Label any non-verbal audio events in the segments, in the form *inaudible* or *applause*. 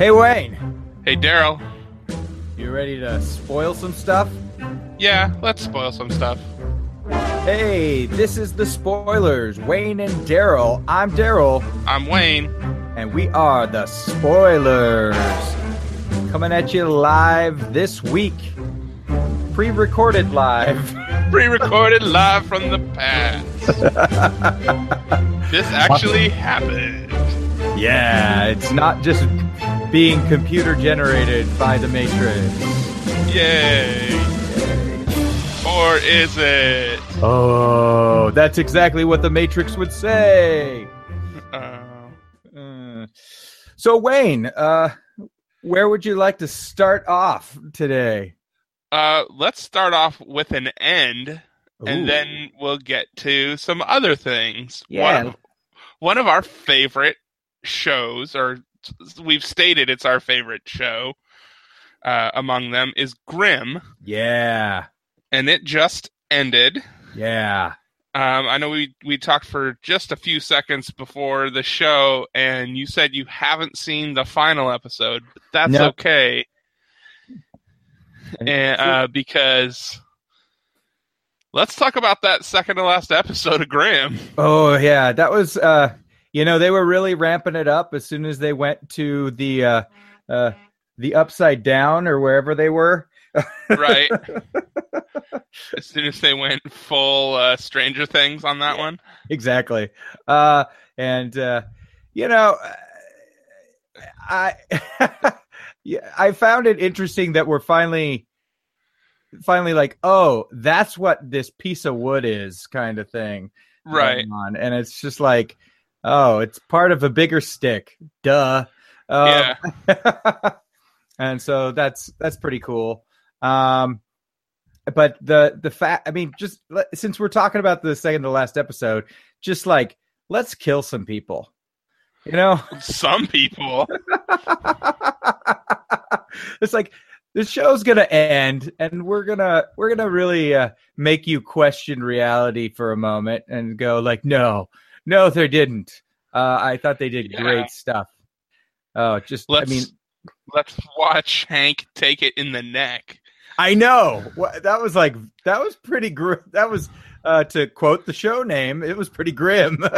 Hey Wayne, Hey, Daryl. you ready to spoil some stuff? Yeah, let's spoil some stuff. Hey, this is the spoilers. Wayne and Daryl. I'm Daryl, I'm Wayne. and we are the spoilers. Coming at you live this week. Pre-recorded live. *laughs* Pre-recorded live from the past. *laughs* this actually happened. yeah, it's not just being computer generated by the Matrix. Yay. Or is it? Oh, that's exactly what the Matrix would say. *laughs* Uh, Uh, so Wayne, uh, where would you like to start off today? uh, let's start off with an end, Ooh. and then we'll get to some other things. Yeah. One of, one of our favorite shows, or we've stated it's our favorite show uh, among them, is Grimm, yeah, and it just ended. yeah, Um, I know we we talked for just a few seconds before the show, and you said you haven't seen the final episode. But that's Nope. okay, and uh, because let's talk about that second to last episode of Grimm. oh yeah, that was. Uh, you know, they were really ramping it up as soon as they went to the uh, uh, the upside down or wherever they were. Right. *laughs* as soon as they went full uh, Stranger Things on that Yeah. one. exactly. Uh, and uh, you know, I *laughs* yeah, I found it interesting that we're finally finally like, oh, that's what this piece of wood is, kind of thing. Right. on. and it's just like, oh, it's part of a bigger stick. Duh. Um, Yeah. *laughs* and so that's that's pretty cool. Um, but the the fact, I mean, just since we're talking about the second to last episode, just like let's kill some people, you know. *laughs* Some people. *laughs* it's like the show's gonna end, and we're gonna we're gonna really uh, make you question reality for a moment and go like, no, no, they didn't. Uh, I thought they did Yeah. great stuff. Oh, just Let's I mean, let's watch Hank take it in the neck. I know that was like that was pretty grim. That was uh, to quote the show name. It was pretty grim. *laughs*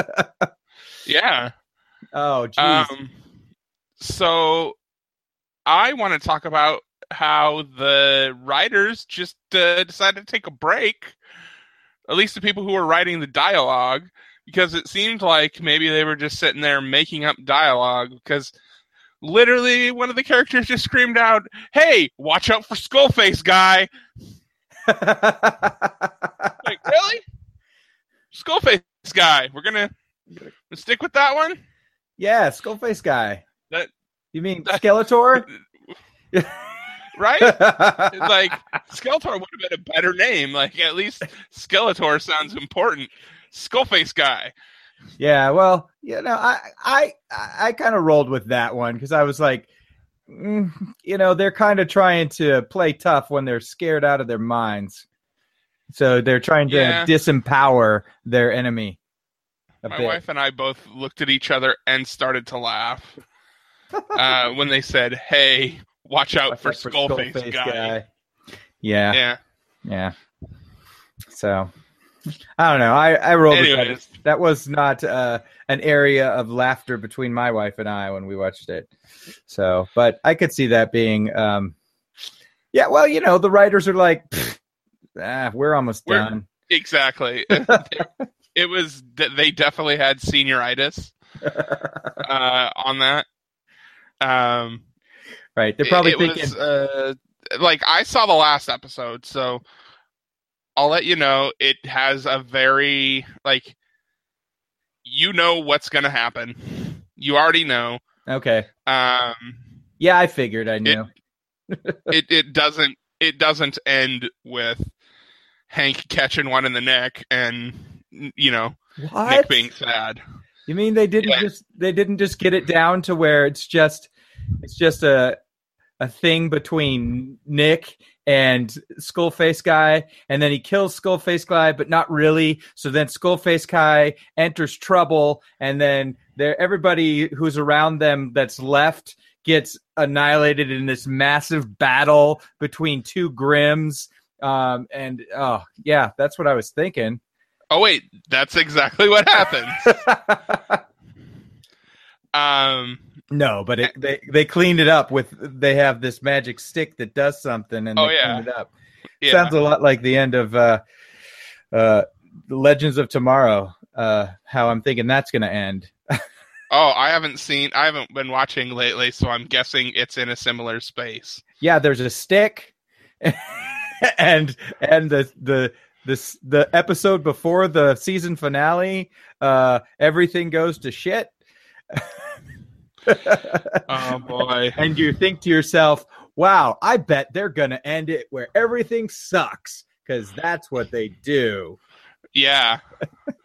Yeah. oh, jeez. Um, so I want to talk about how the writers just uh, decided to take a break. At least the people who were writing the dialogue, because it seemed like maybe they were just sitting there making up dialogue. Because literally, one of the characters just screamed out, "Hey, watch out for Skullface guy!" *laughs* Like, really? Skullface guy. We're gonna stick with that one. yeah, Skullface guy. That- you mean that- Skeletor? *laughs* Right? Like *laughs* Skeletor would have been a better name. Like at least Skeletor sounds important. Skullface guy. Yeah, well, you know, I I I kind of rolled with that one because I was like, mm, you know, they're kind of trying to play tough when they're scared out of their minds, so they're trying to Yeah. disempower their enemy. My bit. wife and I both looked at each other and started to laugh uh, *laughs* when they said, "Hey, watch out Watch for Skullface, Skullface guy." Yeah, Yeah. yeah. So I don't know. I I rolled with Anyways. that. That was not uh, an area of laughter between my wife and I when we watched it. So, but I could see that being. Um, yeah, well, you know, the writers are like, "Pfft, ah, we're almost We're- done. Exactly. *laughs* it was. They definitely had senioritis *laughs* uh, on that. Um, right? They're probably it thinking, was, uh, like I saw the last episode, so I'll let you know. It has a very like you know what's going to happen. You already know. okay, Um, yeah, I figured I knew. *laughs* it it doesn't it doesn't end with Hank catching one in the neck and you know Nick being sad. You mean they didn't Yeah. just they didn't just get it down to where it's just it's just a a thing between Nick and Skullface guy, and then he kills Skullface guy, but not really. So then Skullface guy enters trouble, and then there everybody who's around them that's left gets annihilated in this massive battle between two Grimms. Um, and oh yeah, that's what I was thinking. Oh wait, that's exactly what happens. *laughs* um, no, but it, they they cleaned it up with they have this magic stick that does something, and Oh, they yeah. cleaned it up. yeah. Sounds a lot like the end of uh, uh, Legends of Tomorrow. Uh, how I'm thinking that's going to end. *laughs* Oh, I haven't seen. I haven't been watching lately, so I'm guessing it's in a similar space. Yeah, there's a stick, *laughs* and and the the this the episode before the season finale. Uh, everything goes to shit. *laughs* Oh boy. *laughs* and you think to yourself, "Wow, I bet they're going to end it where everything sucks." Because that's what they do. Yeah. *laughs*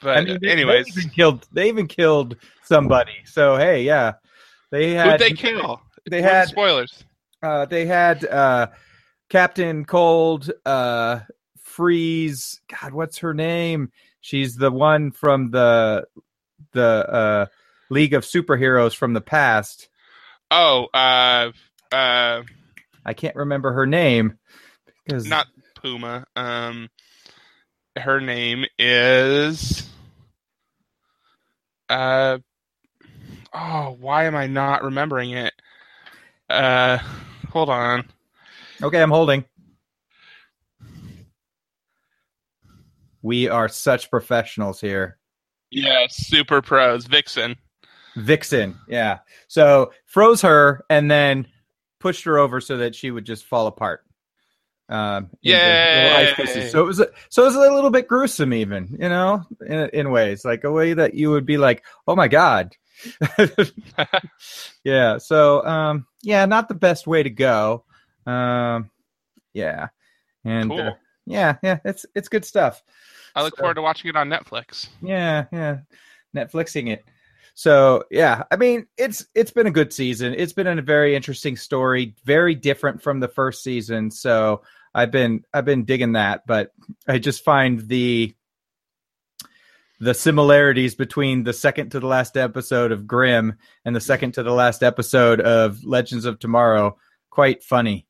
but I mean, they, anyways, they even killed. They even killed somebody. So hey, yeah, they had. who'd they kill? They What had. spoilers. Uh, they had uh, Captain Cold, uh, Freeze. God, what's her name? She's the one from the the uh, League of Superheroes from the past. Oh, uh, uh, I can't remember her name because not Puma. Um, her name is. Uh, oh, why am I not remembering it? Uh, hold on. Okay, I'm holding. We are such professionals here. Yeah, super pros. Vixen. Vixen, yeah. So froze her and then pushed her over so that she would just fall apart. Um, into little ice Yay. pieces. So it was, a, so it was a little bit gruesome, even you know, in in ways like a way that you would be like, oh my god, *laughs* yeah. So um, yeah, not the best way to go. Um, yeah, and Cool. uh, yeah, yeah, it's it's good stuff. I look So- forward to watching it on Netflix. Yeah, yeah. Netflixing it. So yeah, I mean it's it's been a good season. It's been a very interesting story, very different from the first season. So I've been I've been digging that, but I just find the the similarities between the second to the last episode of Grimm and the second to the last episode of Legends of Tomorrow quite funny.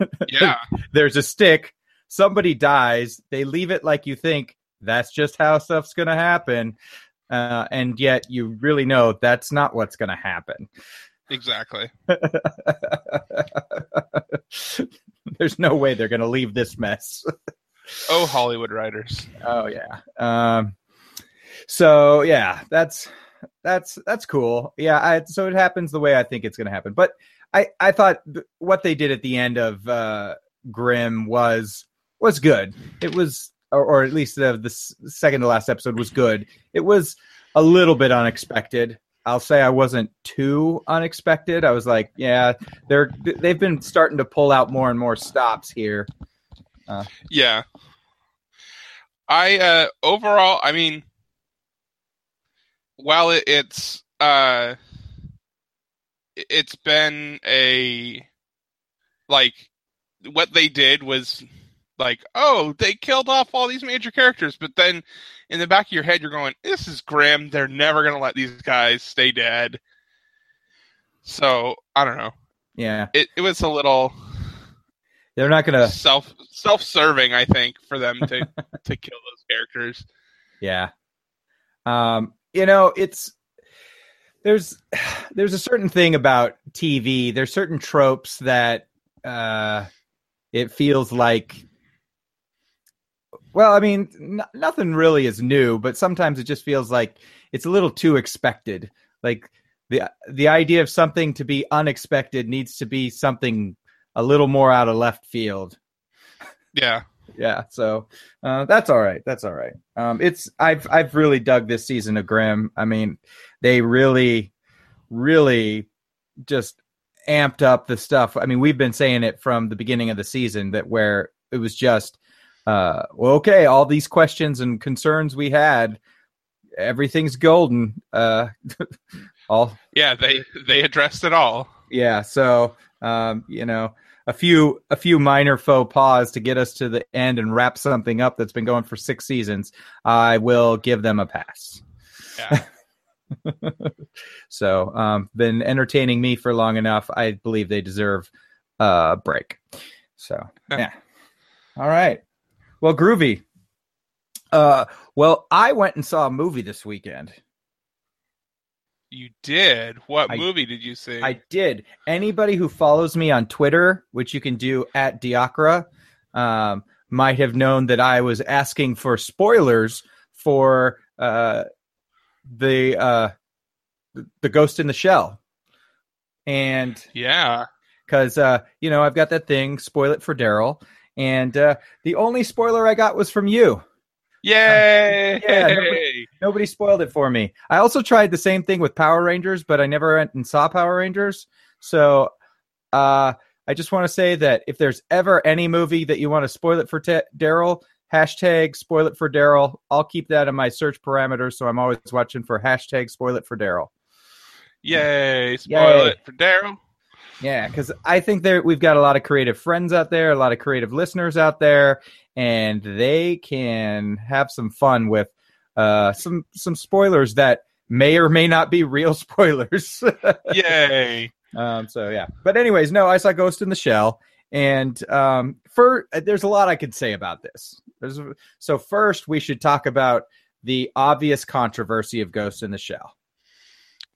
*laughs* Yeah. There's a stick, somebody dies, they leave it like you think that's just how stuff's going to happen. Uh, and yet you really know that's not what's going to happen. exactly. *laughs* There's no way they're going to leave this mess. Oh, Hollywood writers. Oh yeah. Um, so yeah, that's that's that's cool. Yeah. I, so it happens the way I think it's going to happen. But I I thought th- what they did at the end of uh, Grimm was was good. It was, or, or at least the the second to last episode was good. It was a little bit unexpected. I'll say I wasn't too unexpected. I was like, yeah, they're they've been starting to pull out more and more stops here. Yeah. I uh overall, I mean while it, it's uh it's been a like what they did was like, oh, they killed off all these major characters, but then in the back of your head you're going, this is grim. They're never going to let these guys stay dead. So, I don't know. Yeah, It it was a little they're not gonna. self self serving, I think, for them to *laughs* to kill those characters. Yeah. Um, you know, it's there's *sighs* there's a certain thing about TV. There's certain tropes that uh it feels like well, I mean, n- nothing really is new, but sometimes it just feels like it's a little too expected. Like the the idea of something to be unexpected needs to be something a little more out of left field. Yeah, yeah so uh, that's all right that's all right. Um, it's i've i've really dug this season of grimm. I mean they really really just amped up the stuff. I mean we've been saying it from the beginning of the season that where it was just uh well okay all these questions and concerns we had everything's golden uh *laughs* all yeah, they they addressed it all. yeah so um you know a few a few minor faux pas to get us to the end and wrap something up that's been going for six seasons i will give them a pass Yeah. *laughs* so, um, been entertaining me for long enough. I believe they deserve a break. So, Yeah. yeah. All right. Well, groovy. Uh, well, I went and saw a movie this weekend. You did. What I- movie did you see? I did. Anybody who follows me on Twitter, which you can do at Diacra, um, might have known that I was asking for spoilers for uh, the uh, the Ghost in the Shell, and yeah. because uh, you know I've got that thing, spoil it for Daryl, and uh, the only spoiler I got was from you. Yay! yeah, nobody- Nobody spoiled it for me. I also tried the same thing with Power Rangers, but I never went and saw Power Rangers. So uh, I just want to say that if there's ever any movie that you want to spoil it for t- Daryl, hashtag spoil it for Daryl. I'll keep that in my search parameters, so I'm always watching for hashtag spoil it for Daryl. Yay! Spoil Yay. it for Daryl. Yeah, because I think there we've got a lot of creative friends out there, a lot of creative listeners out there, and they can have some fun with uh, some some spoilers that may or may not be real *laughs* spoilers. Yay! um, so yeah, but anyways, no, I saw Ghost in the Shell, and um, for there's a lot I could say about this. There's, so first, we should talk about the obvious controversy of Ghost in the Shell.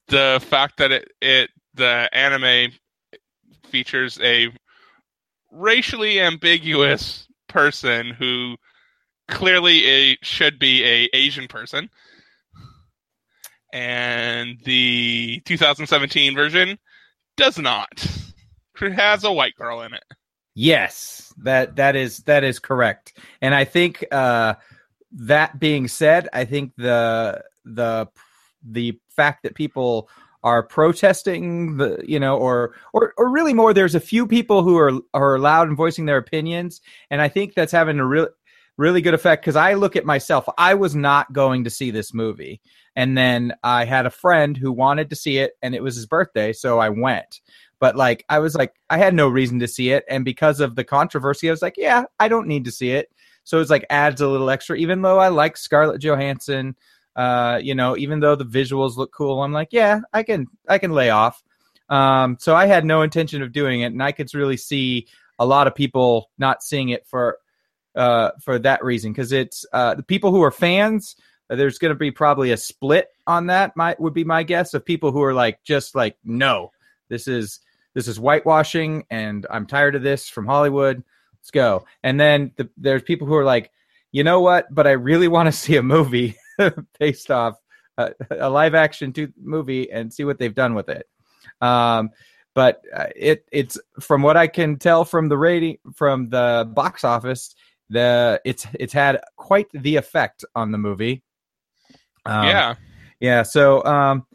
The fact that it, it the anime features a racially ambiguous person who clearly a, should be a Asian person, and the 2017 version does not. It has a white girl in it. Yes, that that is that is correct. And I think uh that being said, I think the the the fact that people are protesting the you know or or or really more there's a few people who are are loud and voicing their opinions and I think that's having a real really good effect cuz I look at myself I was not going to see this movie and then I had a friend who wanted to see it and it was his birthday so I went. But like I was like I had no reason to see it and because of the controversy I was like yeah I don't need to see it. So it's like adds a little extra even though I like Scarlett Johansson uh you know even though the visuals look cool I'm like yeah I can I can lay off. Um so I had no intention of doing it and I could really see a lot of people not seeing it for uh for that reason cuz it's uh the people who are fans there's going to be probably a split on that my would be my guess of people who are like just like no this is this is whitewashing and i'm tired of this from hollywood. Let's go. And then the, there's people who are like you know what but i really want to *laughs* see a movie *laughs* based off a, a live action to movie and see what they've done with it um but uh, it it's from what i can tell from the rating from the box office the it's it's had quite the effect on the movie um, yeah. yeah. So, um,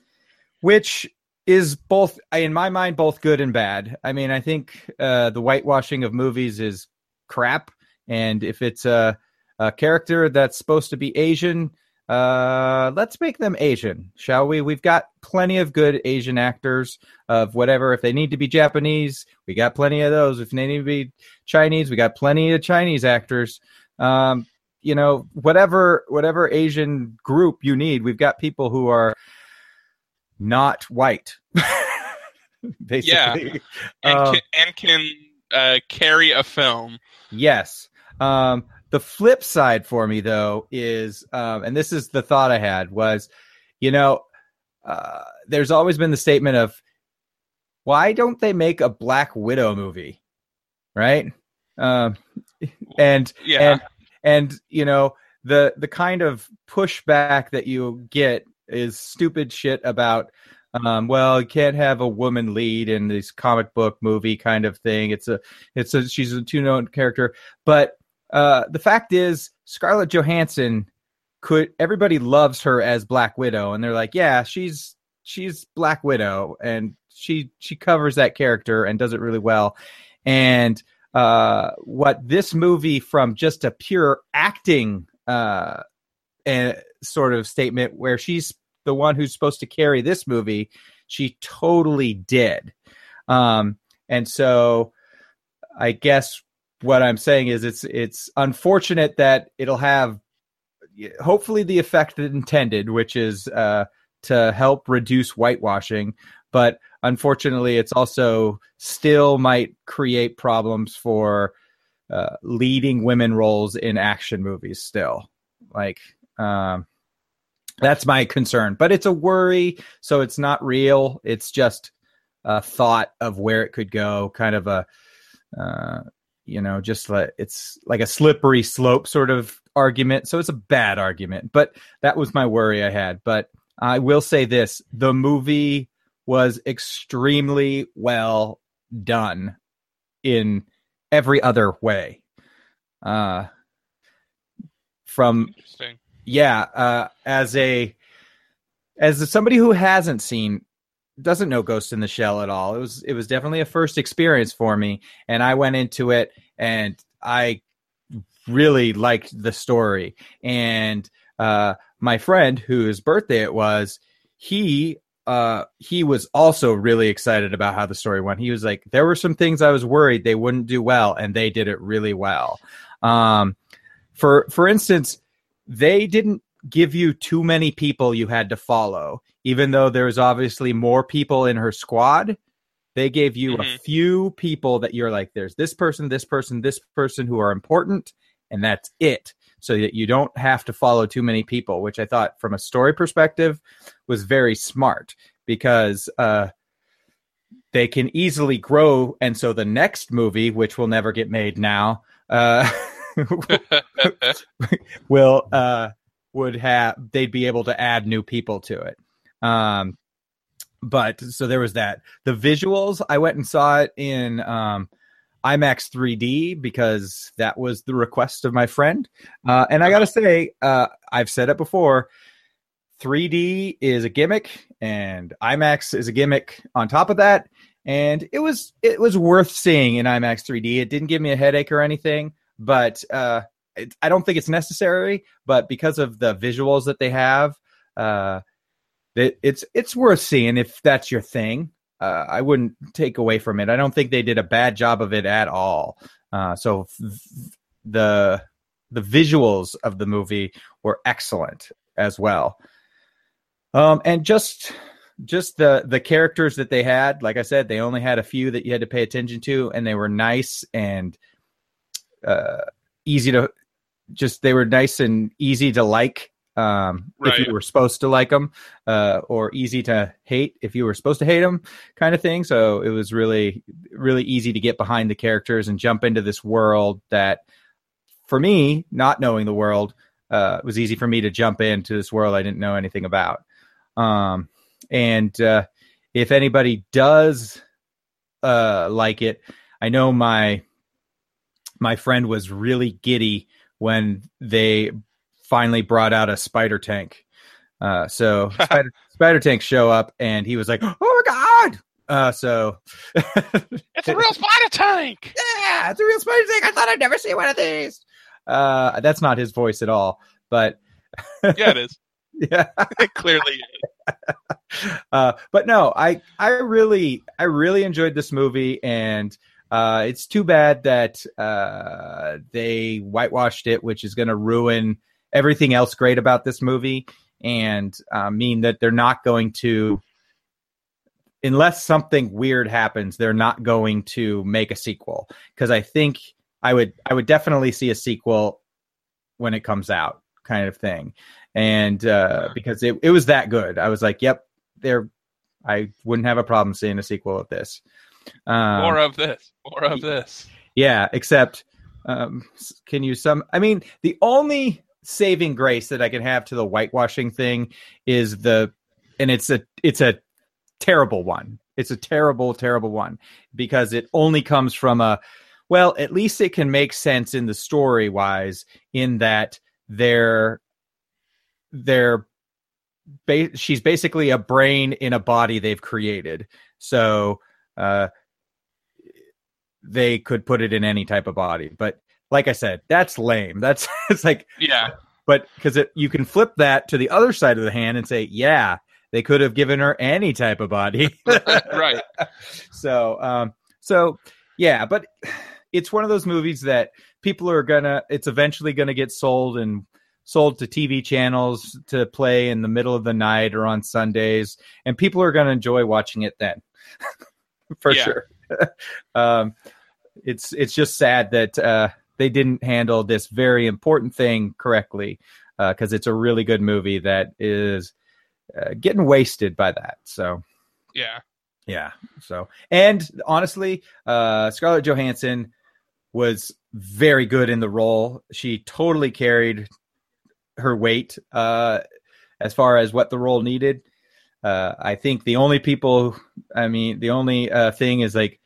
which is both in my mind both good and bad. I mean, I think uh, the whitewashing of movies is crap, and if it's a, a character that's supposed to be Asian, uh, let's make them Asian, shall we? We've got plenty of good Asian actors of whatever. If they need to be Japanese, we got plenty of those. If they need to be Chinese, we got plenty of Chinese actors. Um, you know whatever whatever asian group you need we've got people who are not white *laughs* basically And Um, can, and can uh, carry a film. yes um the flip side for me though is um and this is the thought i had was you know uh there's always been the statement of why don't they make a black widow movie? Right? Um and Yeah. and and you know the the kind of pushback that you get is stupid shit about um well you can't have a woman lead in this comic book movie kind of thing. It's a it's a she's a two known character. But uh the fact is scarlett johansson could everybody loves her as black widow and they're like yeah she's she's black widow and she she covers that character and does it really well and uh, what this movie from just a pure acting uh, and sort of statement where she's the one who's supposed to carry this movie, she totally did. Um, and so I guess what I'm saying is it's it's unfortunate that it'll have hopefully the effect intended, which is uh, to help reduce whitewashing, but unfortunately, it's also still might create problems for uh, leading women roles in action movies. Still, like um, that's my concern, but it's a worry, so it's not real. It's just a thought of where it could go, kind of a. Uh, you know, just like it's like a slippery slope sort of argument. So it's a bad argument, but that was my worry I had. But I will say this the movie was extremely well done in every other way. Uh, from yeah, uh, as a as somebody who hasn't seen doesn't know Ghost in the Shell at all. It was it was definitely a first experience for me, and I went into it and I really liked the story. And uh, my friend, whose birthday it was, he uh, he was also really excited about how the story went. He was like, there were some things I was worried they wouldn't do well, and they did it really well. Um, for for instance, they didn't give you too many people you had to follow, even though there was obviously more people in her squad. They gave you a Mhm. few people that you're like, there's this person, this person, this person who are important, and that's it. So that you don't have to follow too many people, which I thought from a story perspective was very smart because uh, they can easily grow. And so the next movie, which will never get made now, uh, *laughs* *laughs* will uh, would have they'd be able to add new people to it. Um, but so there was that. The visuals, I went and saw it in um, IMAX 3D because that was the request of my friend. Uh, and I got to say, uh, I've said it before. 3D is a gimmick, and IMAX is a gimmick on top of that. And it was it was worth seeing in IMAX 3D. It didn't give me a headache or anything, but uh, it, I don't think it's necessary. But because of the visuals that they have, uh, it, it's it's worth seeing if that's your thing. Uh, I wouldn't take away from it. I don't think they did a bad job of it at all. Uh, so the the visuals of the movie were excellent as well. Um, and just just the the characters that they had, like I said, they only had a few that you had to pay attention to, and they were nice and uh, easy to just they were nice and easy to like um, if you were supposed to like them, uh, or easy to hate if you were supposed to hate them, kind of thing. So it was really, really easy to get behind the characters and jump into this world that, for me, not knowing the world, uh, was easy for me to jump into this world I didn't know anything about. Um, and uh, if anybody does uh, like it, I know my my friend was really giddy when they finally brought out a spider tank. Uh, so *laughs* spider, spider tanks show up, and he was like, "Oh my god!" Uh, so *laughs* it's a real spider tank. yeah, it's a real spider tank. I thought I'd never see one of these. Uh, that's not his voice at all, but *laughs* Yeah, it is. yeah. It clearly is. uh, but no, I I really I really enjoyed this movie, and uh, it's too bad that uh, they whitewashed it, which is going to ruin everything else great about this movie, and uh, mean that they're not going to, unless something weird happens, they're not going to make a sequel. Because I think I would I would definitely see a sequel when it comes out, kind of thing and uh, because it, it was that good, I was like, "Yep, there." I wouldn't have a problem seeing a sequel of this. Um, More of this. More of this. yeah, except um, can you some? I mean, the only saving grace that I can have to the whitewashing thing is the, and it's a it's a terrible one. It's a terrible, terrible one because it only comes from a. Well, at least it can make sense in the story wise, in that they're they're ba- she's basically a brain in a body they've created. So uh, they could put it in any type of body. But like I said, that's lame. That's *laughs* it's like, Yeah. but because it you can flip that to the other side of the hand and say, yeah, they could have given her any type of body. *laughs* *laughs* right. so um so yeah but it's one of those movies that people are gonna it's eventually gonna get sold and sold to TV channels to play in the middle of the night or on Sundays, and people are going to enjoy watching it then, *laughs* for Yeah. sure. *laughs* um, it's it's just sad that uh, they didn't handle this very important thing correctly because it's a really good movie that is uh, getting wasted by that. So Yeah. yeah. So and honestly, uh, Scarlett Johansson was very good in the role. She totally carried her weight uh, as far as what the role needed. Uh, I think the only people, I mean, the only uh, thing is like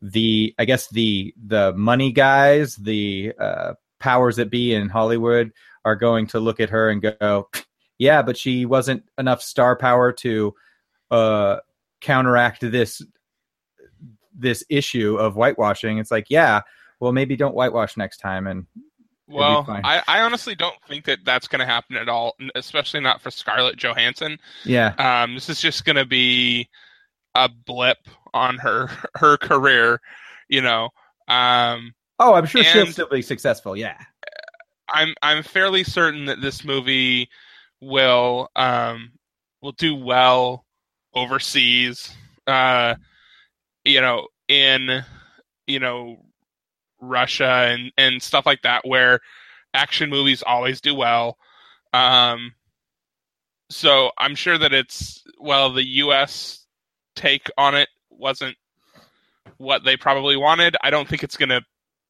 the, I guess the the money guys, the uh, powers that be in Hollywood are going to look at her and go, yeah, but she wasn't enough star power to uh, counteract this this issue of whitewashing. It's like, yeah, well, maybe don't whitewash next time. And Well. I, I honestly don't think that that's going to happen at all, especially not for Scarlett Johansson. yeah, Um, this is just going to be a blip on her *laughs* her career, you know. Um, oh, I'm sure she'll still be successful. Yeah, I'm I'm fairly certain that this movie will um will do well overseas. Uh, you know, in you know Russia and and stuff like that, where action movies always do well. Um, so I'm sure that it's well, the U.S. take on it wasn't what they probably wanted. I don't think it's going to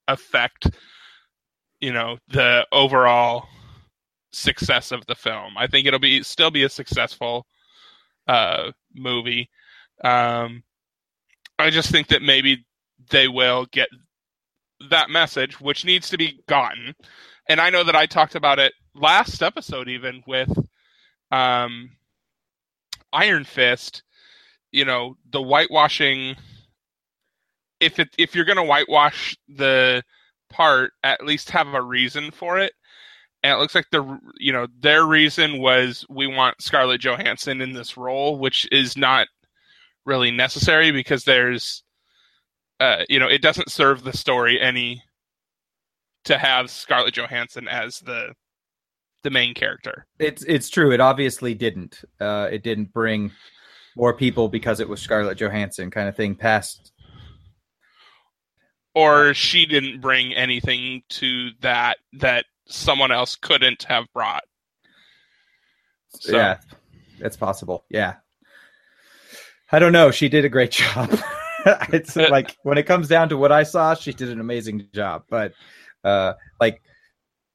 affect you know the overall success of the film. I think it'll be still be a successful uh, movie. Um, I just think that maybe they will get that message, which needs to be gotten. And I know that I talked about it last episode, even with um, Iron Fist. You know, the whitewashing. If it if you're gonna whitewash the part, at least have a reason for it. And it looks like the you know their reason was we want Scarlett Johansson in this role, which is not really necessary because there's uh, you know it doesn't serve the story any to have Scarlett Johansson as the the main character. it's it's true. It obviously didn't. Uh, it didn't bring more people because it was Scarlett Johansson kind of thing past. Or she didn't bring anything to that that someone else couldn't have brought. So- Yeah, that's possible. Yeah, I don't know. She did a great *laughs* job. *laughs* it's like when it comes down to what I saw, she did an amazing job. But uh, like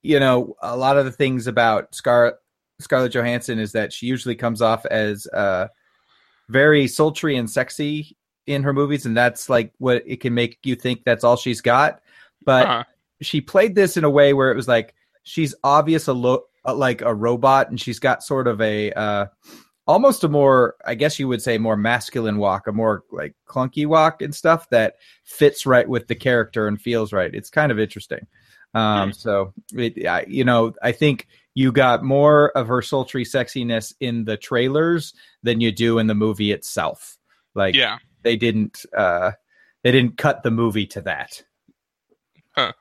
you know, a lot of the things about Scar Scarlett Johansson is that she usually comes off as uh, very sultry and sexy in her movies, and that's like what it can make you think that's all she's got. But Uh-huh. she played this in a way where it was like she's obvious a lo- like a robot and she's got sort of a uh almost a more i guess you would say more masculine walk a more like clunky walk and stuff that fits right with the character and feels right it's kind of interesting um so it I, you know i think you got more of her sultry sexiness in the trailers than you do in the movie itself like Yeah. they didn't uh they didn't cut the movie to that Huh.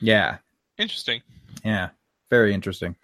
yeah Interesting. yeah, very interesting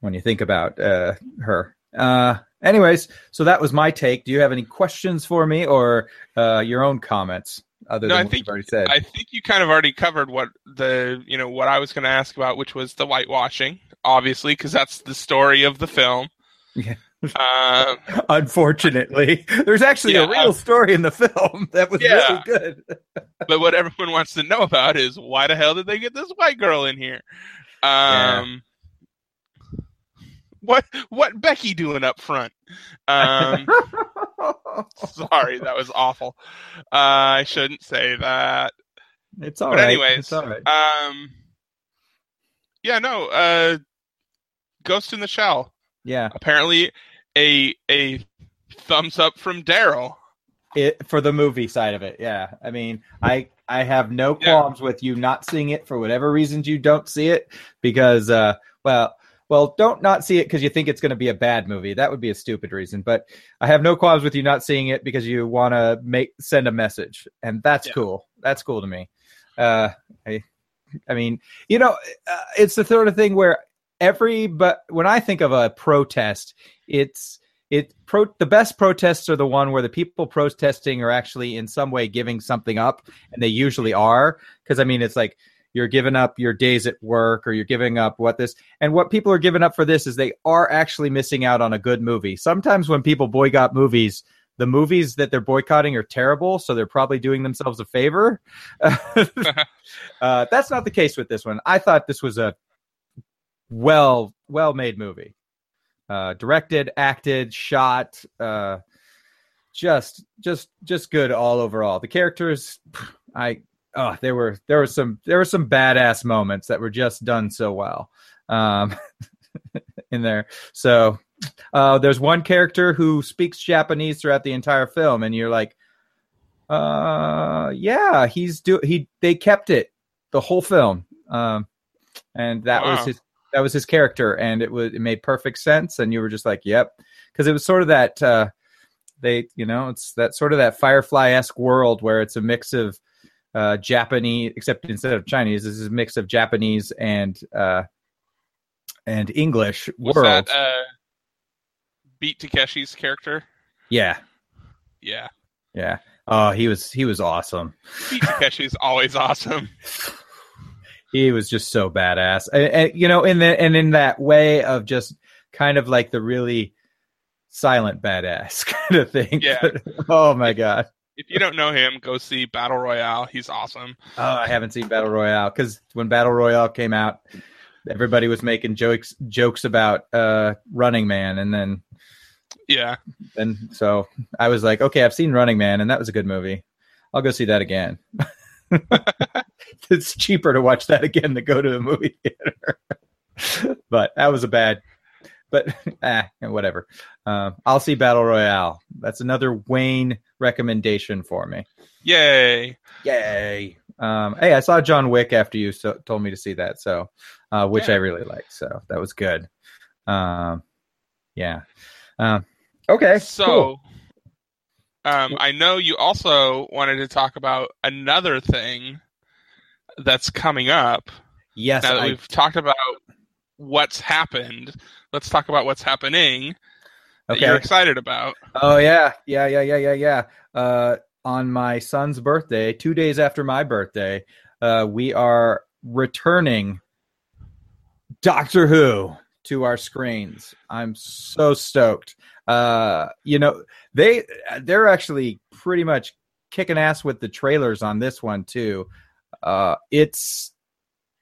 when you think about uh, her. Uh, anyways, so that was my take. Do you have any questions for me or uh, your own comments other No, than I think- already said? I think you kind of already covered what the you know what I was going to ask about, which was the whitewashing, obviously, because that's the story of the film. Yeah. Um, *laughs* Unfortunately, there's actually a real uh, story in the film *laughs* that was Yeah. really good. *laughs* but what everyone wants to know about is why the hell did they get this white girl in here? Um, What what Becky doing up front? Um, *laughs* sorry, that was awful. Uh, I shouldn't say that. it's all but right. anyways, it's all right. Um, yeah, no. Uh, Ghost in the Shell. yeah, Apparently, a a thumbs up from Daryl. it for the movie side of it. Yeah, I mean, I I have no Yeah. qualms with you not seeing it for whatever reasons you don't see it because, uh, well, well, don't not see it because you think it's going to be a bad movie. That would be a stupid reason. But I have no qualms with you not seeing it because you want to make send a message, and that's Yeah. cool. That's cool to me. Uh, I, I mean, you know, uh, it's the sort of thing where every but when I think of a protest, it's it pro the best protests are the one where the people protesting are actually in some way giving something up, and they usually are because I mean it's like you're giving up your days at work or you're giving up what this and what people are giving up for this is they are actually missing out on a good movie. Sometimes when people boycott movies, the movies that they're boycotting are terrible, so they're probably doing themselves a favor. *laughs* uh, that's not the case with this one. I thought this was a well well made movie, uh, directed, acted, shot, uh, just just just good all overall. The characters, I oh there were there were some there were some badass moments that were just done so well um, *laughs* in there. So uh, there's one character who speaks Japanese throughout the entire film, and you're like, uh, yeah, he's do he. They kept it the whole film, um, and that wow. was his that was his character, and it was it made perfect sense, and you were just like, yep, because it was sort of that. Uh, they, you know, it's that sort of that Firefly esque world where it's a mix of uh, Japanese, except instead of Chinese, this is a mix of Japanese and uh, and English was world. That, uh, Beat Takeshi's character. Yeah. Yeah. Yeah. Oh, he was he was awesome. Beat Takeshi's always awesome. *laughs* He was just so badass, and, and, you know, in the and in that way of just kind of like the really silent badass *laughs* kind of thing. Yeah. *laughs* oh my god. If you don't know him, go see Battle Royale. He's awesome. Oh, I haven't seen Battle Royale because when Battle Royale came out, everybody was making jokes jokes about uh, Running Man, and then yeah. And so I was like, okay, I've seen Running Man, and that was a good movie. I'll go see that again. *laughs* it's cheaper to watch that again than go to the movie theater. *laughs* but that was a bad. But ah, *laughs* whatever. Uh, I'll see Battle Royale. That's another Wayne recommendation for me. Yay! Yay! Um, hey, I saw John Wick after you so, told me to see that, so uh, which yeah. I really liked. So that was good. Um, yeah. Um, Okay. So, cool. um, I know you also wanted to talk about another thing that's coming up. Yes. Now that I... we've talked about what's happened, let's talk about what's happening okay. you're excited about. Oh yeah, yeah, yeah, yeah, yeah, yeah. Uh, on my son's birthday, two days after my birthday, uh, we are returning Doctor Who to our screens. I'm so stoked. Uh, you know, they they're actually pretty much kicking ass with the trailers on this one too. Uh, it's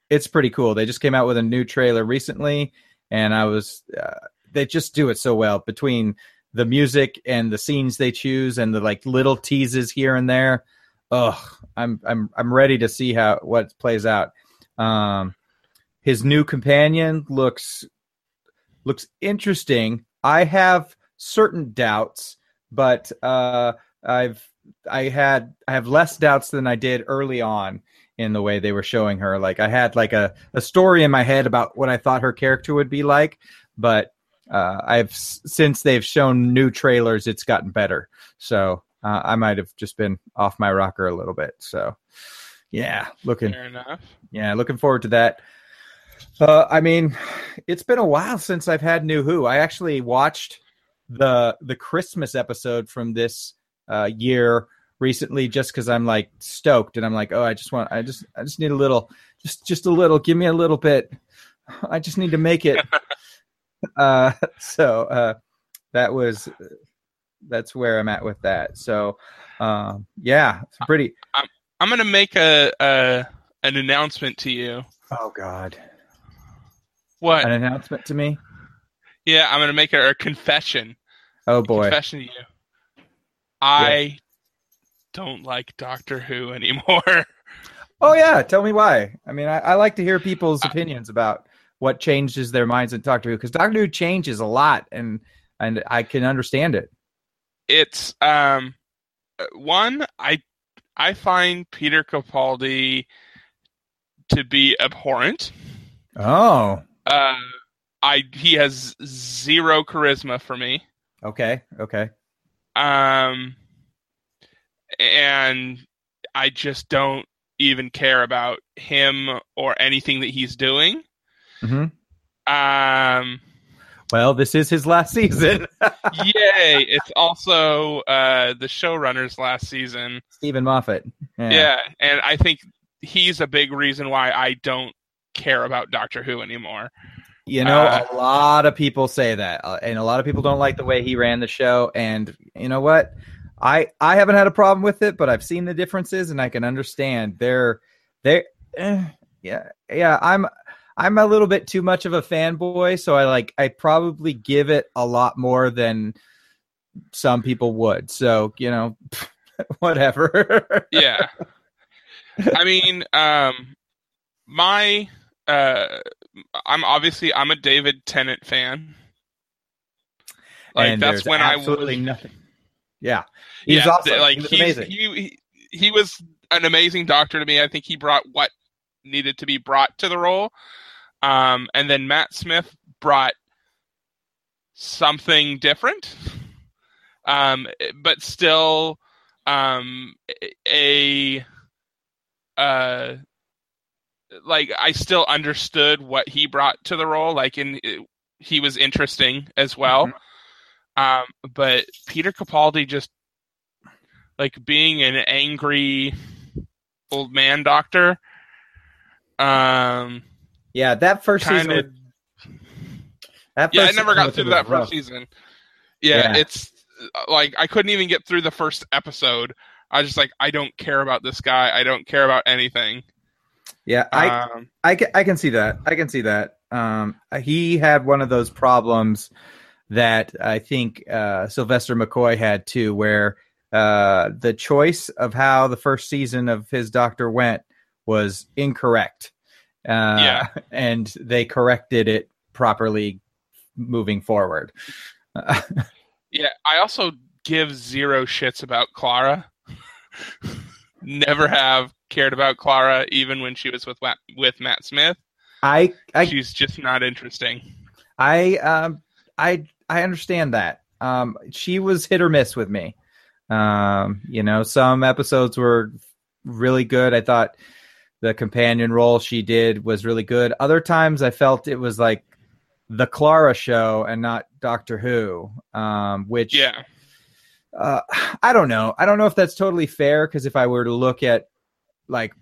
it's pretty cool. They just came out with a new trailer recently, and I was uh, they just do it so well between the music and the scenes they choose and the like little teases here and there. Oh, I'm I'm I'm ready to see how what plays out. Um, his new companion looks looks interesting. I have certain doubts, but uh, I've I had I have less doubts than I did early on in the way they were showing her. Like I had like a, a story in my head about what I thought her character would be like, but uh, I've since they've shown new trailers, it's gotten better. So uh, I might have just been off my rocker a little bit. So yeah, looking yeah, looking forward to that. Uh, I mean, it's been a while since I've had New Who. I actually watched the the Christmas episode from this uh, year recently just because I'm like stoked and I'm like, oh, I just want, I just, I just need a little, just, just a little. Give me a little bit. *laughs* I just need to make it. *laughs* uh, *laughs* so uh, that was, that's where I'm at with that. So, um, yeah, it's pretty. I'm, I'm gonna make a, a an announcement to you. Oh God. What? An announcement to me? Yeah, I'm gonna make a, a confession. Oh boy. Confession to you. I yeah. Don't like Doctor Who anymore. *laughs* Oh yeah, tell me why. I mean, I, I like to hear people's opinions about what changes their minds in Doctor Who because Doctor Who changes a lot, and and I can understand it. It's um, one I I find Peter Capaldi to be abhorrent. Oh. Uh, I he has zero charisma for me. Okay. Okay. Um, and I just don't even care about him or anything that he's doing. Mm-hmm. Um, Well, this is his last season. *laughs* yay! It's also uh, the showrunner's last season. Steven Moffat. Yeah. and I think he's a big reason why I don't care about Doctor Who anymore. You know, Uh, a lot of people say that, uh, and a lot of people don't like the way he ran the show. And you know what? I I haven't had a problem with it, but I've seen the differences, and I can understand. They're they, eh, yeah, yeah. I'm I'm a little bit too much of a fanboy, so I like I probably give it a lot more than some people would. So you know, *laughs* whatever. *laughs* yeah i mean um my uh i'm obviously i'm a david tennant fan like and that's when i absolutely nothing. Yeah, he's yeah, awesome. like he was he's- amazing. he, he he was an amazing doctor to me. I think he brought what needed to be brought to the role. Um and then matt smith brought something different. Um but still um a uh like i still understood what he brought to the role. Like in he was interesting as well um but peter capaldi just like being an angry old man doctor um Yeah, that first kind season. of was- that yeah i never got through that rough. first season yeah, Yeah. it's like i couldn't even get through the first episode i was just like i don't care about this guy i don't care about anything Yeah, I, um I can I can see that. I can see that. Um, he had one of those problems that I think uh, Sylvester McCoy had too, where uh, the choice of how the first season of his Doctor went was incorrect. Uh, Yeah. *laughs* and they corrected it properly moving forward. *laughs* Yeah, I also give zero shits about Clara. *laughs* Never have cared about Clara, even when she was with with Matt Smith. I I She's just not interesting. I um I I understand that. Um she was hit or miss with me. Um you know, some episodes were really good. I thought the companion role she did was really good. Other times I felt it was like the Clara show and not Doctor Who. Um which Yeah, uh, I don't know. I don't know if that's totally fair because if I were to look at like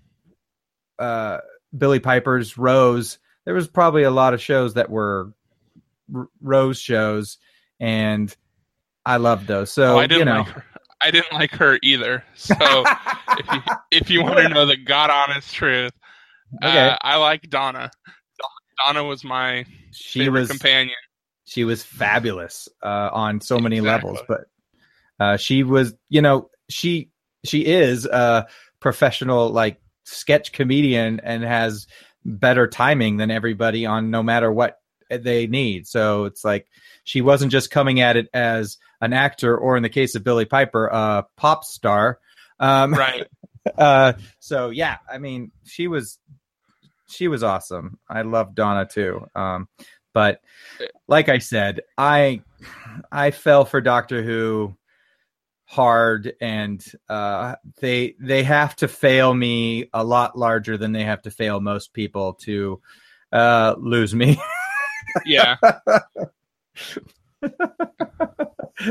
uh, Billie Piper's Rose, there was probably a lot of shows that were R- Rose shows, and I loved those. So oh, I didn't you know, like her. I didn't like her either. So if you if you want to know the god honest truth, Okay. uh, I like Donna. Donna was my she favorite was companion. she was fabulous uh, on so many Exactly. levels but uh, she was you know she she is a professional like sketch comedian and has better timing than everybody on no matter what they need so it's like she wasn't just coming at it as an actor or in the case of billie piper a pop star um, Right. *laughs* uh, so yeah, I mean, she was she was awesome. I love Donna too. Um, but like I said, I I fell for Doctor Who hard, and uh, they they have to fail me a lot larger than they have to fail most people to uh, lose me. *laughs* Yeah. *laughs*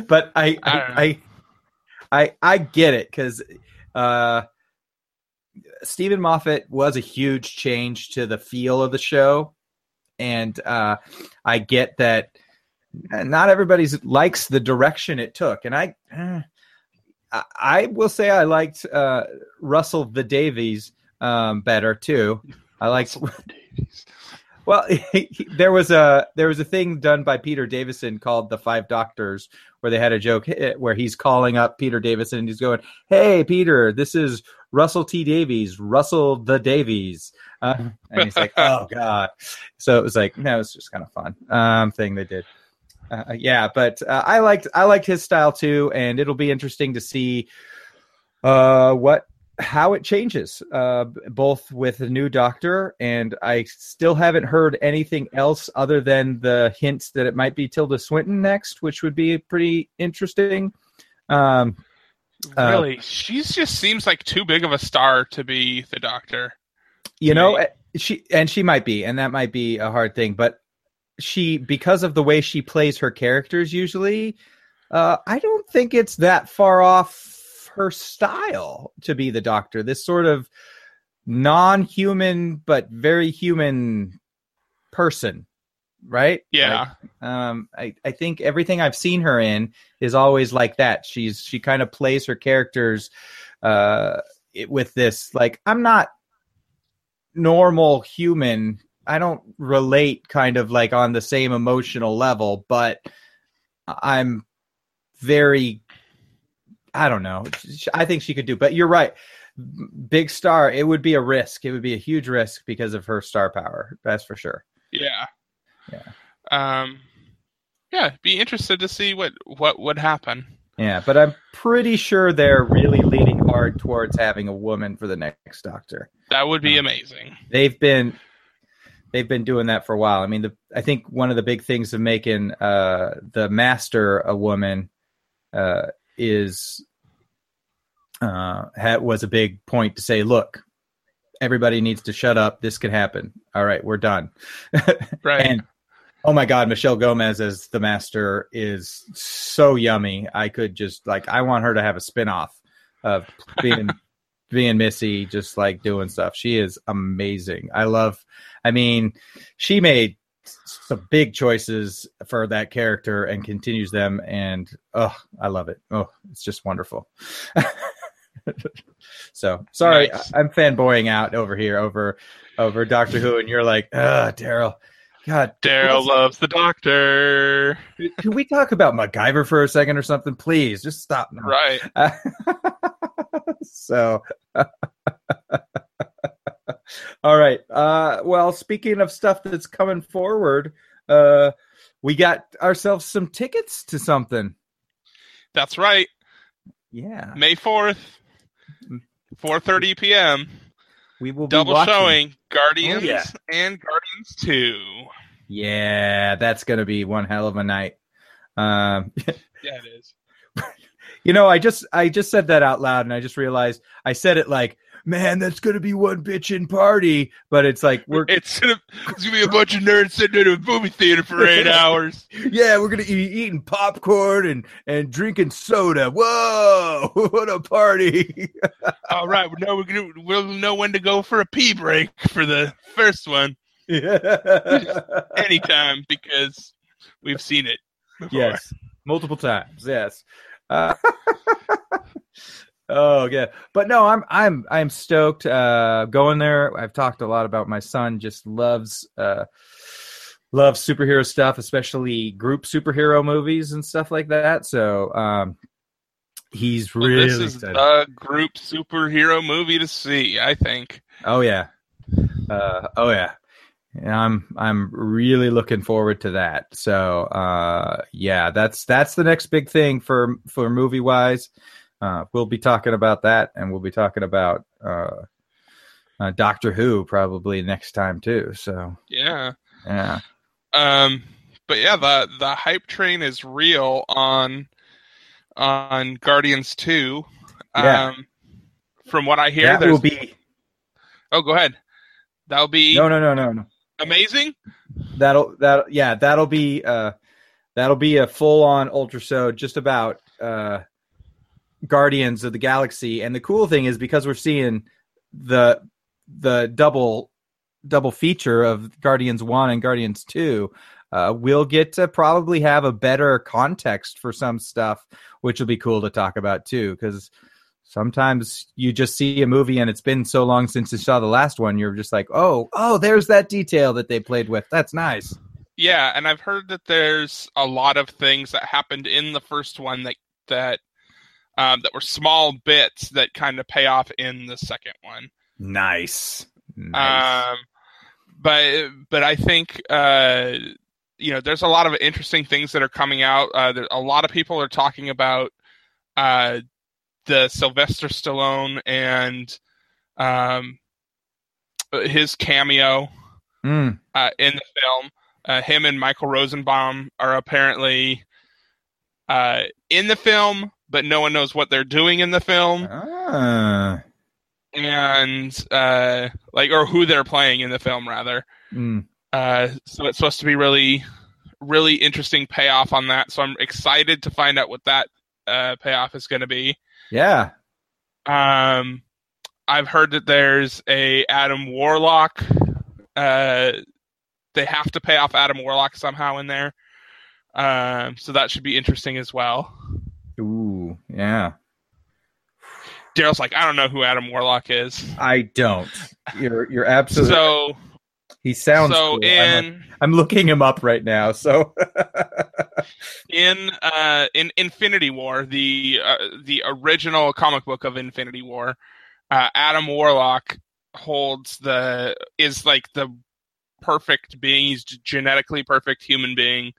but I I. I, I I get it because uh, Steven Moffat was a huge change to the feel of the show, and uh, I get that not everybody likes the direction it took, and I. eh, I- will say I liked uh, Russell the Davies um, better too. I liked he- *laughs* there was a there was a thing done by Peter Davison called the Five Doctors, where they had a joke eh, where he's calling up Peter Davison and he's going, "Hey, Peter, this is Russell T Davies, Russell the Davies," uh, and he's like, "Oh *laughs* God!" So it was like, no, it's just kind of fun um, thing they did. Uh, yeah, but uh, I liked I liked his style too, and it'll be interesting to see uh, what how it changes, uh, both with the new Doctor, and I still haven't heard anything else other than the hints that it might be Tilda Swinton next, which would be pretty interesting. Um, Uh, Really, she's just seems like too big of a star to be the Doctor. you know, eh, she and she might be, and that might be a hard thing, but she because of the way she plays her characters usually, uh, I don't think it's that far off her style to be the Doctor. This sort of non-human but very human person, right? Yeah. Like, um, I I think everything I've seen her in is always like that. She's she kind of plays her characters, uh, it, with this like I'm not normal human I don't relate kind of like on the same emotional level, but I'm very I don't know. I think she could do, but you're right. Big star, it would be a risk. It would be a huge risk because of her star power. That's for sure. Yeah. Yeah. Um yeah, be interested to see what what would happen. Yeah, but I'm pretty sure they're really leaning hard towards having a woman for the next Doctor. That would be amazing. They've been they've been doing that for a while. I mean, the, I think one of the big things of making uh, the master a woman uh, is uh, had, was a big point to say, look, everybody needs to shut up. This could happen. All right, we're done. *laughs* Right. and oh my God, Michelle Gomez as the master is so yummy. I could just like, I want her to have a spinoff of being. *laughs* being Missy, just like doing stuff. She is amazing. I love I mean, she made some big choices for that character and continues them and oh i love it oh it's just wonderful *laughs* so sorry Nice. i'm fanboying out over here over over doctor who and you're like uh daryl god Daryl loves the doctor. can we talk about macgyver for a second or something please just stop now Right. *laughs* so *laughs* all right uh well speaking of stuff that's coming forward uh we got ourselves some tickets to something That's right. yeah May 4th, 4:30 p.m. we will be Double showing Guardians Oh, yeah. and Guardians 2. yeah that's gonna be one hell of a night um *laughs* Yeah, it is. you know i just i just said that out loud and i just realized i said it like man that's gonna be one bitchin' party but it's like we're It's gonna, it's gonna be a bunch of nerds sitting in a movie theater for eight *laughs* hours. yeah, we're gonna be eating popcorn and and drinking soda. Whoa, *laughs* what a party! *laughs* All right, we know we're gonna we'll know when to go for a pee break for the first one Yeah. anytime because we've seen it. Before. yes, multiple times. Yes. Uh, oh yeah, but no, I'm I'm I'm stoked uh, going there. I've talked a lot about my son. Just loves uh, loves superhero stuff, especially group superhero movies and stuff like that. So um, he's really this is excited. the group superhero movie to see. I think. Oh yeah. Uh, oh yeah. And I'm I'm really looking forward to that. So uh, yeah, that's that's the next big thing for for movie wise. Uh, we'll be talking about that, and we'll be talking about uh, uh, Doctor Who probably next time too. So Yeah. yeah, Um, but yeah, the the hype train is real on on Guardians Two. Yeah. Um, from what I hear, that there's will be oh, go ahead. That'll be no no no no no. amazing. That'll that yeah that'll be uh that'll be a full on ultrasode just about uh Guardians of the Galaxy. And the cool thing is because we're seeing the the double double feature of Guardians 1 and Guardians 2 uh, we'll get to probably have a better context for some stuff which will be cool to talk about too because sometimes you just see a movie and it's been so long since you saw the last one you're just like oh oh there's that detail that they played with. That's nice. Yeah, and I've heard that there's a lot of things that happened in the first one that that um, that were small bits that kind of pay off in the second one. Nice. nice. Um, but but I think uh, you know there's a lot of interesting things that are coming out. Uh, there, a lot of people are talking about uh, the Sylvester Stallone and um, his cameo Mm. uh, in the film. Uh, him and Michael Rosenbaum are apparently uh, in the film, but no one knows what they're doing in the film, Ah. and uh, like or who they're playing in the film rather. Mm. Uh, so it's supposed to be really, really interesting payoff on that. So I'm excited to find out what that uh, payoff is going to be. Yeah. Um, I've heard that there's a Adam Warlock. Uh, they have to pay off Adam Warlock somehow in there. Um, so that should be interesting as well. Ooh, yeah. Daryl's like, I don't know who Adam Warlock is. I don't. You're you're absolutely. So he sounds. so cool. I'm, in I'm looking him up right now. So. *laughs* in uh in Infinity War, the uh, the original comic book of Infinity War, uh, Adam Warlock holds the is like the perfect being. He's genetically perfect human being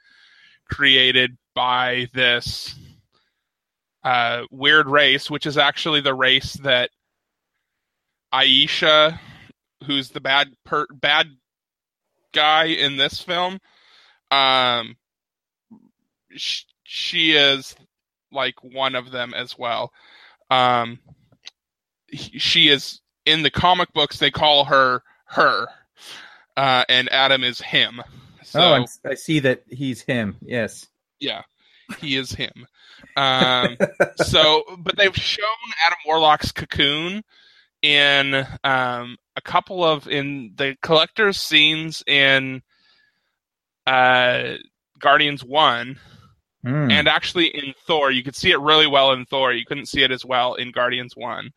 created by this uh, weird race, which is actually the race that Ayesha, who's the bad per- bad guy in this film, um, sh- she is like one of them as well. Um, he- she is in the comic books. They call her her, uh, and Adam is him. So, oh, I'm, I see that he's him. Yes. yeah, he is him. Um, so, but they've shown Adam Warlock's cocoon in um, a couple of in the collector's scenes in uh, Guardians One, Hmm. and actually in Thor. You could see it really well in Thor. You couldn't see it as well in Guardians One.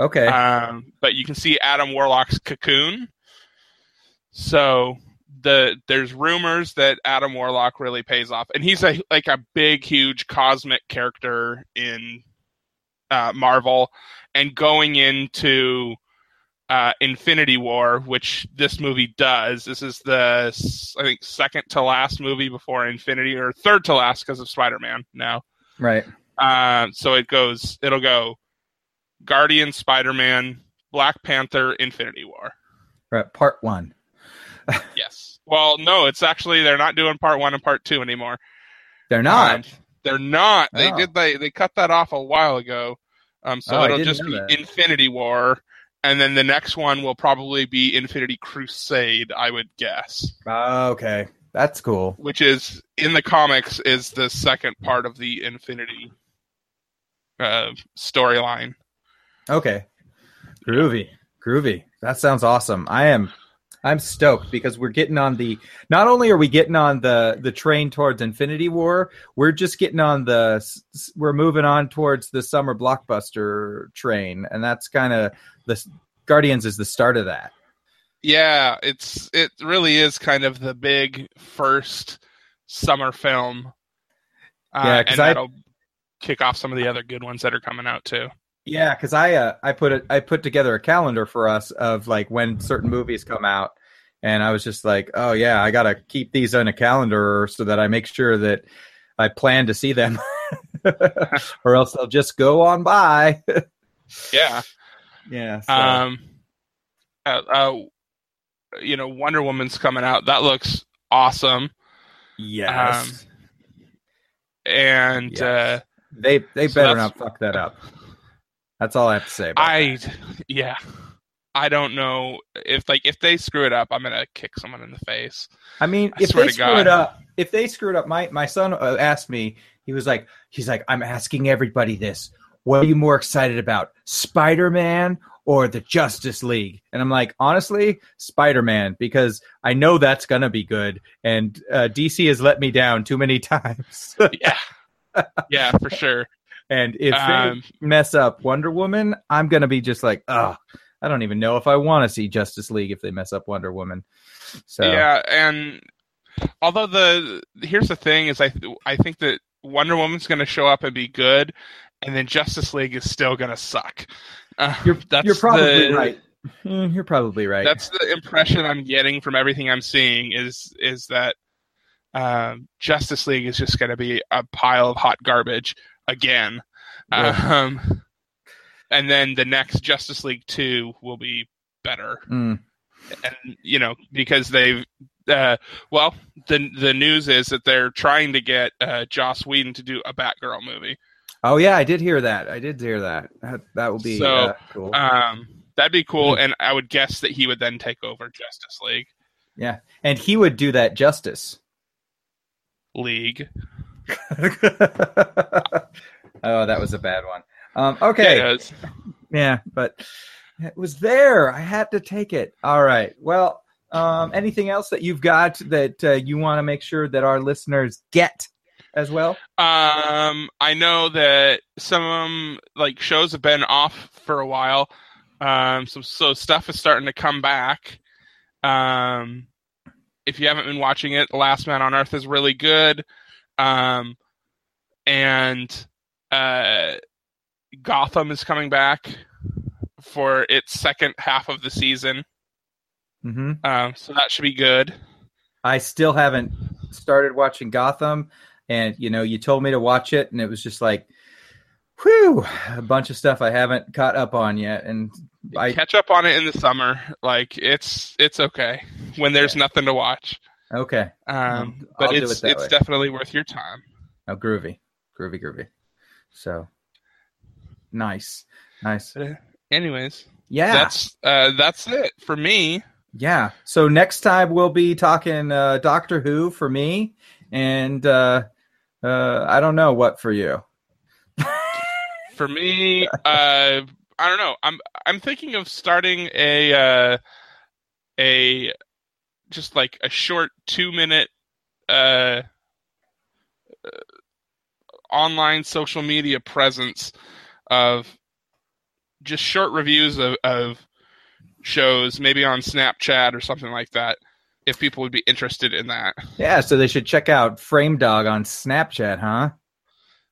okay. Um, but you can see Adam Warlock's cocoon. So the there's rumors that Adam Warlock really pays off, and he's a like a big, huge cosmic character in uh, Marvel, and going into uh, Infinity War, which this movie does. This is the I think second to last movie before Infinity, or third to last because of Spider Man now. right. Uh, so it goes. It'll go. Guardian, Spider Man, Black Panther, Infinity War. Right. Part one. *laughs* Yes. Well, no, it's actually they're not doing part one and part two anymore. They're not. Um, they're not. They Oh. did. They they cut that off a while ago. Um, so Oh, it'll just be that. Infinity War, and then the next one will probably be Infinity Crusade. I would guess, Oh, okay. That's cool. which is in the comics is the second part of the Infinity uh, storyline. Okay. Groovy. Groovy. That sounds awesome. I am I'm stoked because we're getting on the not only are we getting on the the train towards Infinity War, we're just getting on the we're moving on towards the summer blockbuster train and that's kind of the Guardians is the start of that. Yeah, it's it really is kind of the big first summer film. Uh, Yeah, and I- that'll kick off some of the other good ones that are coming out too. Yeah, because I uh, I put it I put together a calendar for us of like when certain movies come out, and I was just like, oh yeah, I gotta keep these on a calendar so that I make sure that I plan to see them, *laughs* or else they'll just go on by. Yeah. *laughs* yeah. So. Um. Uh, uh, you know, Wonder Woman's coming out. That looks awesome. yes. And Yes. uh, they they so better not fuck that up. That's all I have to say. About I, that. yeah, I don't know if like if they screw it up, I'm gonna kick someone in the face. I mean, I if they screw God. it up, if they screw it up, my my son uh, asked me. He was like, he's like, I'm asking everybody this. What are you more excited about, Spider Man or the Justice League? And I'm like, honestly, Spider Man, because I know that's gonna be good. And uh, DC has let me down too many *laughs* times. Yeah, yeah, for sure. And if Um, they mess up Wonder Woman, I'm gonna be just like, oh, I don't even know if I want to see Justice League if they mess up Wonder Woman. So Yeah, and although the here's the thing is I I think that Wonder Woman's going to show up and be good, and then Justice League is still going to suck. Uh, You're, that's you're probably the- right. Mm, You're probably right. That's the impression I'm getting from everything I'm seeing is is that um, Justice League is just going to be a pile of hot garbage again. Yeah. Um, and then the next Justice League two will be better. Mm. and you know because they've uh, well the the news is that they're trying to get uh, Joss Whedon to do a Batgirl movie. Oh yeah, I did hear that. I did hear that. That, that will be So, uh, cool. Um, that'd be cool, and I would guess that he would then take over Justice League. Yeah, and he would do that justice. League. *laughs* oh, that was a bad one. Um, okay, Yeah, yeah, but it was there. I had to take it. All right. Well, um, anything else that you've got that uh, you want to make sure that our listeners get as well? Um, I know that some of 'em, like shows have been off for a while. Um, so so stuff is starting to come back. Um, if you haven't been watching it, Last Man on Earth is really good. Um, and uh, Gotham is coming back for its second half of the season. hmm Um, so that should be good. I still haven't started watching Gotham, and you know, you told me to watch it, and it was just like, whew, a bunch of stuff I haven't caught up on yet, and I Catch up on it in the summer. Like it's it's okay when there's nothing to watch. Okay. Um, I'll but do it's it it's way. definitely worth your time. Oh, groovy, groovy, groovy. So nice, nice. Anyways, Yeah, that's uh, that's it for me. yeah. So next time we'll be talking uh, Doctor Who for me, and uh, uh, I don't know what for you. *laughs* For me, uh, I don't know. I'm I'm thinking of starting a uh, a just like a short two minute uh, uh, online social media presence of just short reviews of, of shows, maybe on Snapchat or something like that. If people would be interested in that, Yeah, so they should check out Frame Dog on Snapchat, huh?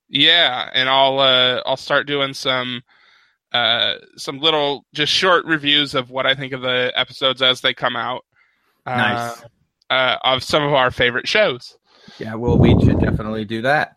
yeah, and I'll uh, I'll start doing some uh, some little just short reviews of what I think of the episodes as they come out. Uh, Nice. uh, of some of our favorite shows. Yeah, well, we should definitely do that.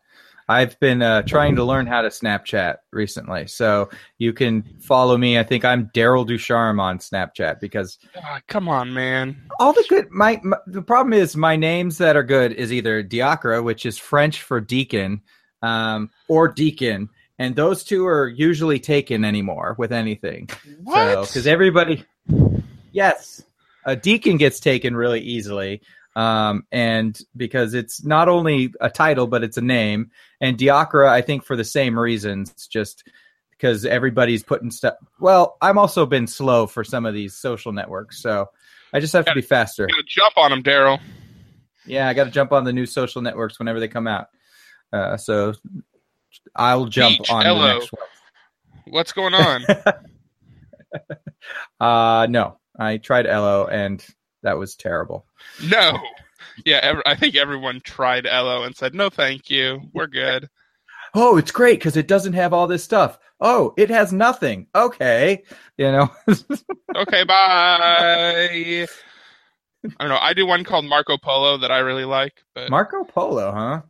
I've been uh, trying to learn how to Snapchat recently, so you can follow me. I think I'm Daryl Ducharme on Snapchat because Ah, come on, man. all the good. My, my the problem is my names that are good is either Diacre, which is French for deacon, um, or deacon, and those two are usually taken anymore with anything. What? Because everybody, yes, a deacon gets taken really easily, um, and because it's not only a title but it's a name. And Diacra, I think for the same reasons, just because everybody's putting stuff. Well, I'm also been slow for some of these social networks, so I just have to be faster. Gotta jump on him, Daryl. Yeah, I got to jump on the new social networks whenever they come out. Uh, so I'll jump Peach, on Ello. the next one. What's going on? *laughs* Uh, no, I tried Ello and that was terrible. no. Yeah, ev- I think everyone tried Ello and said, no, thank you. We're good. Oh, it's great because it doesn't have all this stuff. Oh, it has nothing. Okay, you know. *laughs* Okay, bye. I don't know. I do one called Marco Polo that I really like, but Marco Polo, huh?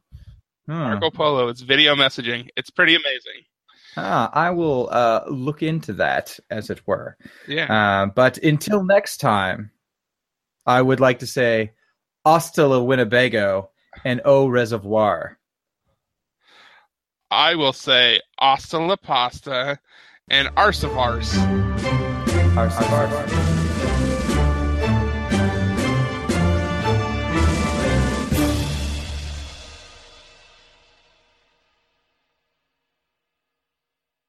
Hmm. Marco Polo, it's video messaging. It's pretty amazing. Ah, I will uh, look into that, as it were. Yeah. Uh, but until next time, I would like to say hasta la Winnebago and au reservoir. I will say hasta la pasta and arse of arse. Arse, arse.